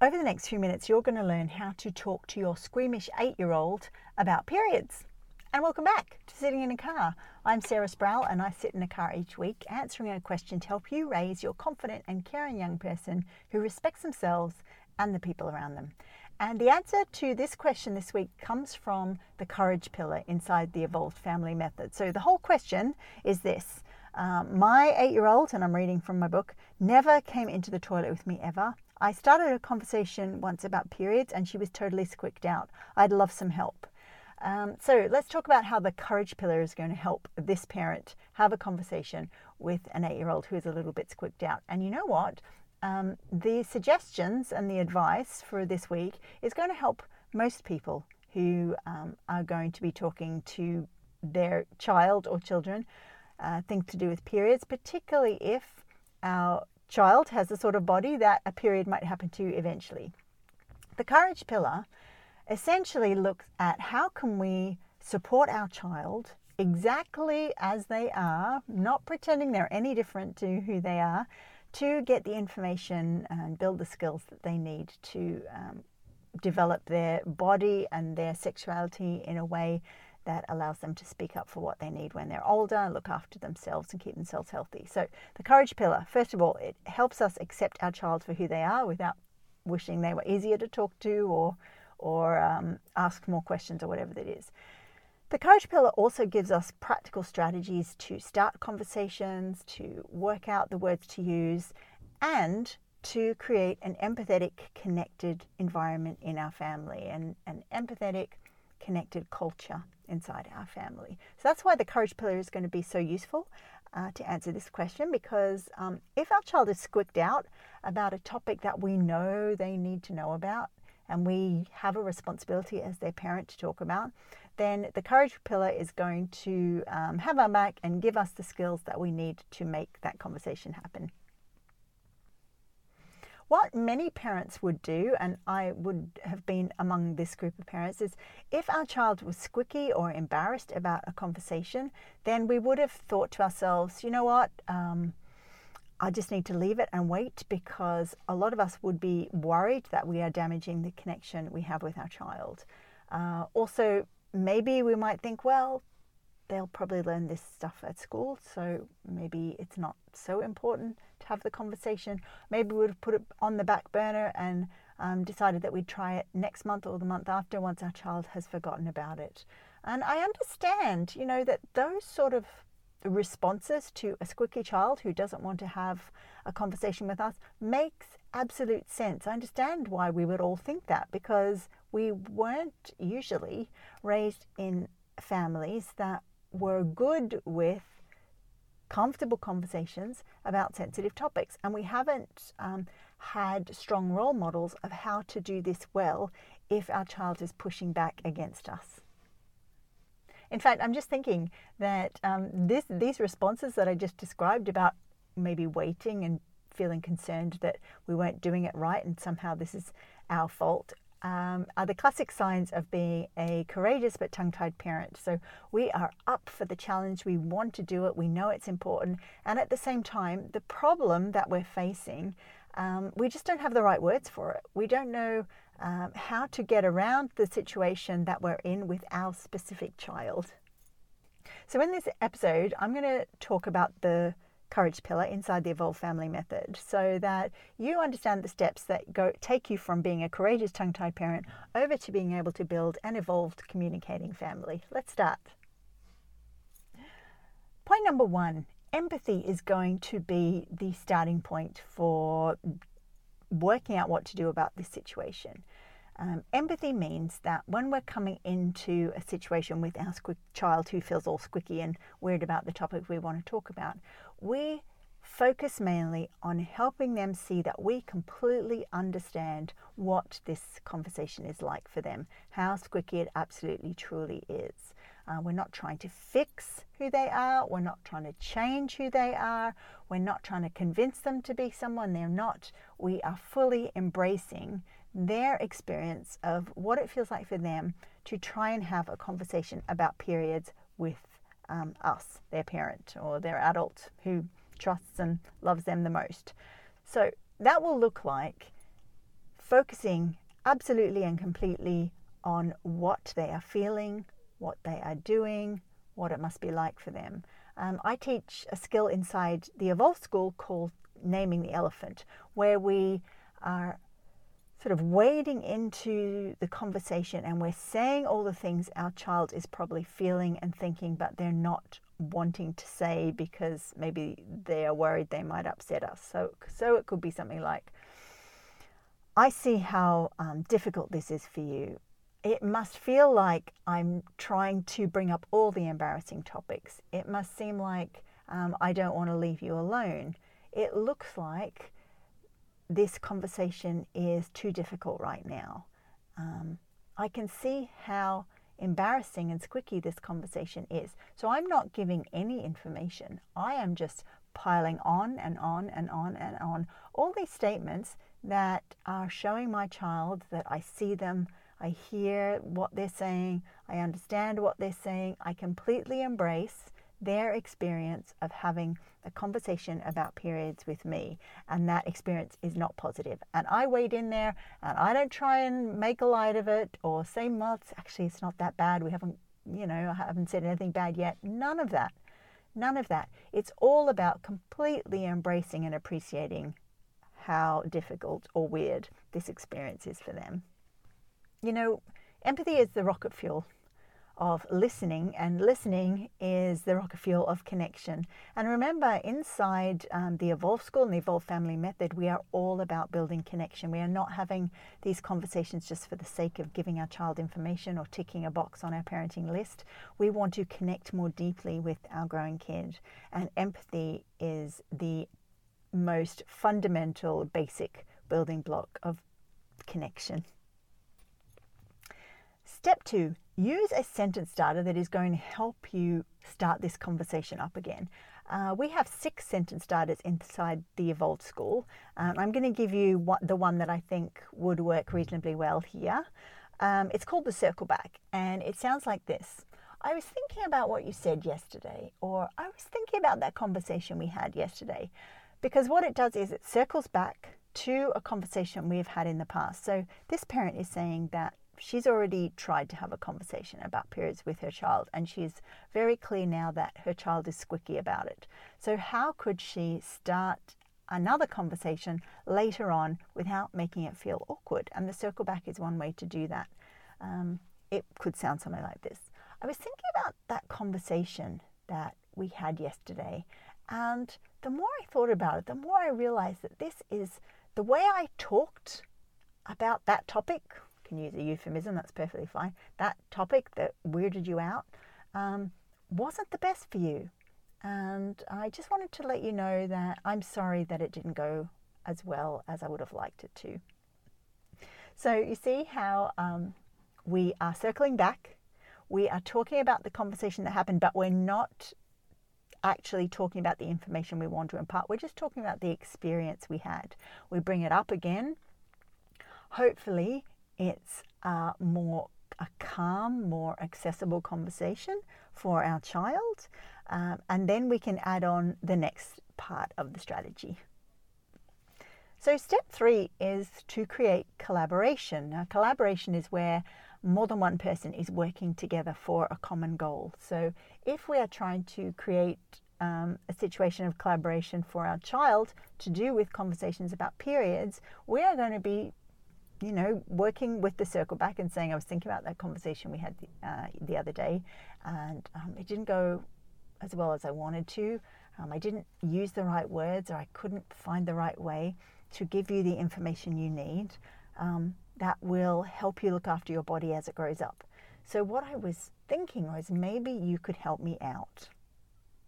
Over the next few minutes, you're going to learn how to talk to your squeamish eight year old about periods. And welcome back to Sitting in a Car. I'm Sarah Sproul, and I sit in a car each week answering a question to help you raise your confident and caring young person who respects themselves and the people around them. And the answer to this question this week comes from the courage pillar inside the Evolved Family Method. So the whole question is this um, My eight year old, and I'm reading from my book, never came into the toilet with me ever. I started a conversation once about periods and she was totally squicked out. I'd love some help. Um, so let's talk about how the courage pillar is going to help this parent have a conversation with an eight year old who is a little bit squicked out. And you know what? Um, the suggestions and the advice for this week is going to help most people who um, are going to be talking to their child or children uh, things to do with periods, particularly if our child has the sort of body that a period might happen to eventually. The courage pillar essentially looks at how can we support our child exactly as they are, not pretending they're any different to who they are, to get the information and build the skills that they need to um, develop their body and their sexuality in a way that allows them to speak up for what they need when they're older, look after themselves, and keep themselves healthy. So, the courage pillar, first of all, it helps us accept our child for who they are without wishing they were easier to talk to or, or um, ask more questions or whatever that is. The courage pillar also gives us practical strategies to start conversations, to work out the words to use, and to create an empathetic, connected environment in our family and an empathetic, connected culture inside our family. So that's why the courage pillar is going to be so useful uh, to answer this question because um, if our child is squicked out about a topic that we know they need to know about and we have a responsibility as their parent to talk about, then the courage pillar is going to um, have our back and give us the skills that we need to make that conversation happen. What many parents would do, and I would have been among this group of parents, is if our child was squicky or embarrassed about a conversation, then we would have thought to ourselves, you know what, um, I just need to leave it and wait because a lot of us would be worried that we are damaging the connection we have with our child. Uh, also, maybe we might think, well, they'll probably learn this stuff at school, so maybe it's not so important to have the conversation. Maybe we would have put it on the back burner and um, decided that we'd try it next month or the month after once our child has forgotten about it. And I understand, you know, that those sort of responses to a squicky child who doesn't want to have a conversation with us makes absolute sense. I understand why we would all think that because we weren't usually raised in families that were good with comfortable conversations about sensitive topics. And we haven't um, had strong role models of how to do this well if our child is pushing back against us. In fact, I'm just thinking that um, this, these responses that I just described about maybe waiting and feeling concerned that we weren't doing it right and somehow this is our fault um, are the classic signs of being a courageous but tongue tied parent. So we are up for the challenge, we want to do it, we know it's important, and at the same time, the problem that we're facing, um, we just don't have the right words for it. We don't know um, how to get around the situation that we're in with our specific child. So, in this episode, I'm going to talk about the courage pillar inside the evolved family method so that you understand the steps that go take you from being a courageous tongue-tied parent over to being able to build an evolved communicating family. Let's start. Point number one empathy is going to be the starting point for working out what to do about this situation um, empathy means that when we're coming into a situation with our child who feels all squicky and weird about the topic we want to talk about, we focus mainly on helping them see that we completely understand what this conversation is like for them, how squicky it absolutely truly is. Uh, we're not trying to fix who they are, we're not trying to change who they are, we're not trying to convince them to be someone they're not. We are fully embracing their experience of what it feels like for them to try and have a conversation about periods with um, us, their parent or their adult who trusts and loves them the most. So that will look like focusing absolutely and completely on what they are feeling, what they are doing, what it must be like for them. Um, I teach a skill inside the Evolve School called Naming the Elephant, where we are sort of wading into the conversation and we're saying all the things our child is probably feeling and thinking, but they're not wanting to say because maybe they are worried they might upset us. So, so it could be something like, I see how um, difficult this is for you. It must feel like I'm trying to bring up all the embarrassing topics. It must seem like um, I don't want to leave you alone. It looks like this conversation is too difficult right now. Um, I can see how embarrassing and squicky this conversation is. So I'm not giving any information. I am just piling on and on and on and on all these statements that are showing my child that I see them, I hear what they're saying, I understand what they're saying, I completely embrace their experience of having a conversation about periods with me, and that experience is not positive. And I wade in there and I don't try and make a light of it or say, well, it's actually, it's not that bad. We haven't, you know, I haven't said anything bad yet. None of that. None of that. It's all about completely embracing and appreciating how difficult or weird this experience is for them. You know, empathy is the rocket fuel of listening, and listening is the rocket fuel of connection. And remember, inside um, the Evolve School and the Evolve Family Method, we are all about building connection. We are not having these conversations just for the sake of giving our child information or ticking a box on our parenting list. We want to connect more deeply with our growing kid, and empathy is the most fundamental, basic building block of connection. Step two use a sentence starter that is going to help you start this conversation up again. Uh, we have six sentence starters inside the Evolved School. Um, I'm going to give you what, the one that I think would work reasonably well here. Um, it's called the Circle Back, and it sounds like this. I was thinking about what you said yesterday, or I was thinking about that conversation we had yesterday, because what it does is it circles back to a conversation we've had in the past. So this parent is saying that she's already tried to have a conversation about periods with her child, and she's very clear now that her child is squicky about it. So, how could she start another conversation later on without making it feel awkward? And the circle back is one way to do that. Um, it could sound something like this I was thinking about that conversation that we had yesterday, and the more I thought about it, the more I realized that this is the way I talked about that topic can use a euphemism, that's perfectly fine. That topic that weirded you out um, wasn't the best for you. And I just wanted to let you know that I'm sorry that it didn't go as well as I would have liked it to. So, you see how um, we are circling back. We are talking about the conversation that happened, but we're not actually talking about the information we want to impart. We're just talking about the experience we had. We bring it up again. Hopefully, it's a more a calm, more accessible conversation for our child. Um, and then we can add on the next part of the strategy. So, step three is to create collaboration. Now, collaboration is where more than one person is working together for a common goal. So, if we are trying to create um, a situation of collaboration for our child to do with conversations about periods, we are going to be you know, working with the circle back and saying, I was thinking about that conversation we had the, uh, the other day, and um, it didn't go as well as I wanted to. Um, I didn't use the right words, or I couldn't find the right way to give you the information you need um, that will help you look after your body as it grows up. So, what I was thinking was maybe you could help me out,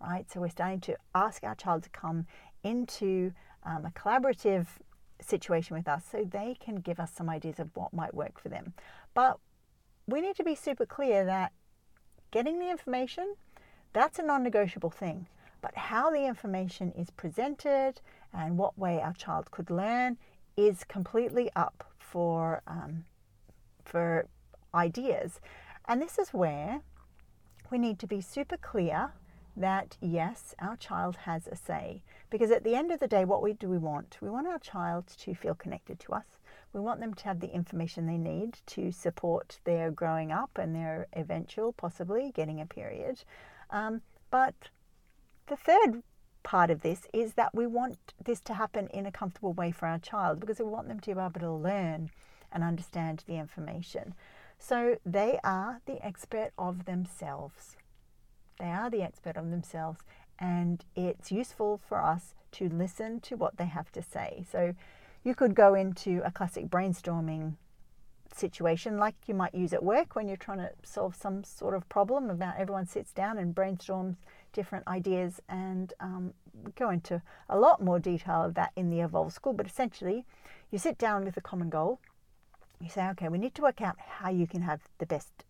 right? So, we're starting to ask our child to come into um, a collaborative situation with us so they can give us some ideas of what might work for them. But we need to be super clear that getting the information, that's a non negotiable thing. But how the information is presented and what way our child could learn is completely up for, um, for ideas. And this is where we need to be super clear that yes, our child has a say. Because at the end of the day, what we do we want? We want our child to feel connected to us. We want them to have the information they need to support their growing up and their eventual, possibly, getting a period. Um, but the third part of this is that we want this to happen in a comfortable way for our child because we want them to be able to learn and understand the information. So they are the expert of themselves. They are the expert on themselves, and it's useful for us to listen to what they have to say. So you could go into a classic brainstorming situation like you might use at work when you're trying to solve some sort of problem about everyone sits down and brainstorms different ideas and um, go into a lot more detail of that in the evolve school but essentially you sit down with a common goal you say okay we need to work out how you can have the best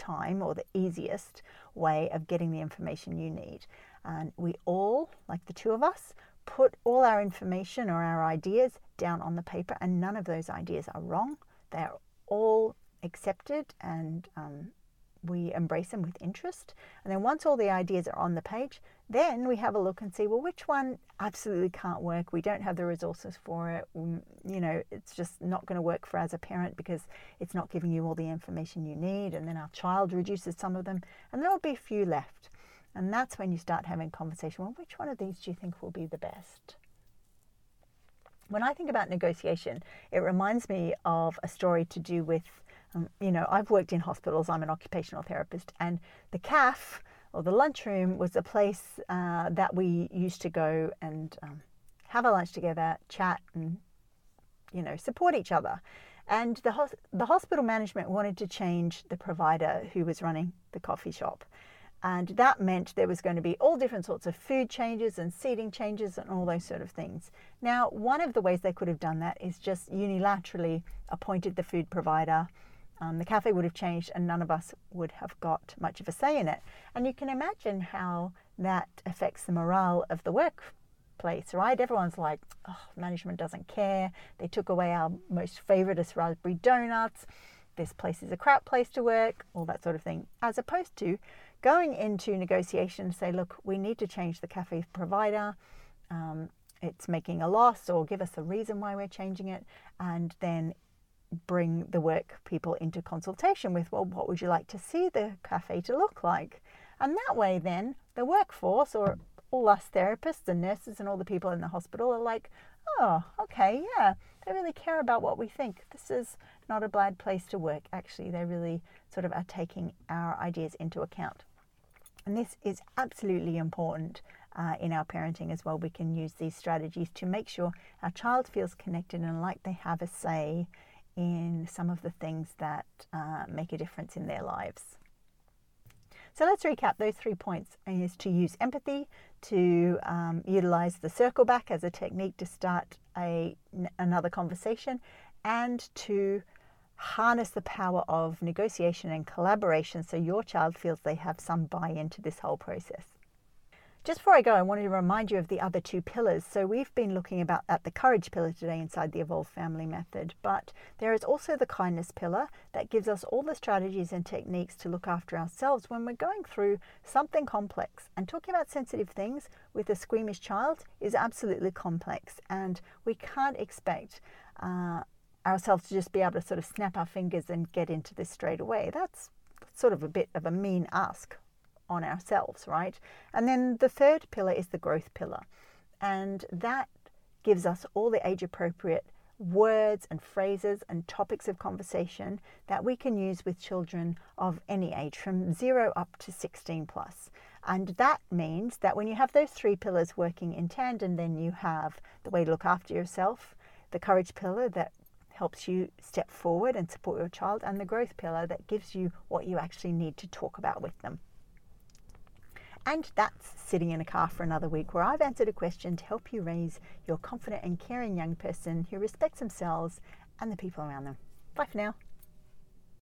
time or the easiest way of getting the information you need. And we all like the two of us put all our information or our ideas down on the paper and none of those ideas are wrong. They're all accepted and um, we embrace them with interest. And then once all the ideas are on the page, then we have a look and see, well, which one absolutely can't work? We don't have the resources for it. Mm, you know, it's just not going to work for us as a parent because it's not giving you all the information you need. And then our child reduces some of them, and there'll be a few left. And that's when you start having conversation. Well, which one of these do you think will be the best? When I think about negotiation, it reminds me of a story to do with, um, you know, I've worked in hospitals, I'm an occupational therapist, and the CAF or the lunchroom was a place uh, that we used to go and um, have a lunch together, chat, and, you know, support each other. And the, hos- the hospital management wanted to change the provider who was running the coffee shop. And that meant there was going to be all different sorts of food changes and seating changes and all those sort of things. Now, one of the ways they could have done that is just unilaterally appointed the food provider. Um, the cafe would have changed and none of us would have got much of a say in it. And you can imagine how that affects the morale of the workplace, right? Everyone's like, oh, management doesn't care. They took away our most favouriteest raspberry donuts. This place is a crap place to work, all that sort of thing. As opposed to going into negotiation say, look, we need to change the cafe provider. Um, it's making a loss, or give us a reason why we're changing it, and then bring the work people into consultation with, well, what would you like to see the cafe to look like? And that way, then the workforce, or all us therapists and nurses and all the people in the hospital, are like, oh, okay, yeah, they really care about what we think. This is not a bad place to work. Actually, they really sort of are taking our ideas into account. And this is absolutely important uh, in our parenting as well. We can use these strategies to make sure our child feels connected and like they have a say in some of the things that uh, make a difference in their lives. So let's recap those three points is to use empathy, to um, utilize the circle back as a technique to start a, another conversation, and to harness the power of negotiation and collaboration so your child feels they have some buy in to this whole process. Just before I go, I wanted to remind you of the other two pillars. So we've been looking about at the courage pillar today inside the Evolve Family Method, but there is also the kindness pillar that gives us all the strategies and techniques to look after ourselves when we're going through something complex. And talking about sensitive things with a squeamish child is absolutely complex, and we can't expect uh, ourselves to just be able to sort of snap our fingers and get into this straight away. That's sort of a bit of a mean ask on ourselves, right? And then the third pillar is the growth pillar. And that gives us all the age appropriate words and phrases and topics of conversation that we can use with children of any age from 0 up to 16 plus. And that means that when you have those three pillars working in tandem, then you have the way to look after yourself, the courage pillar that helps you step forward and support your child, and the growth pillar that gives you what you actually need to talk about with them. And that's sitting in a car for another week where I've answered a question to help you raise your confident and caring young person who respects themselves and the people around them. Bye for now.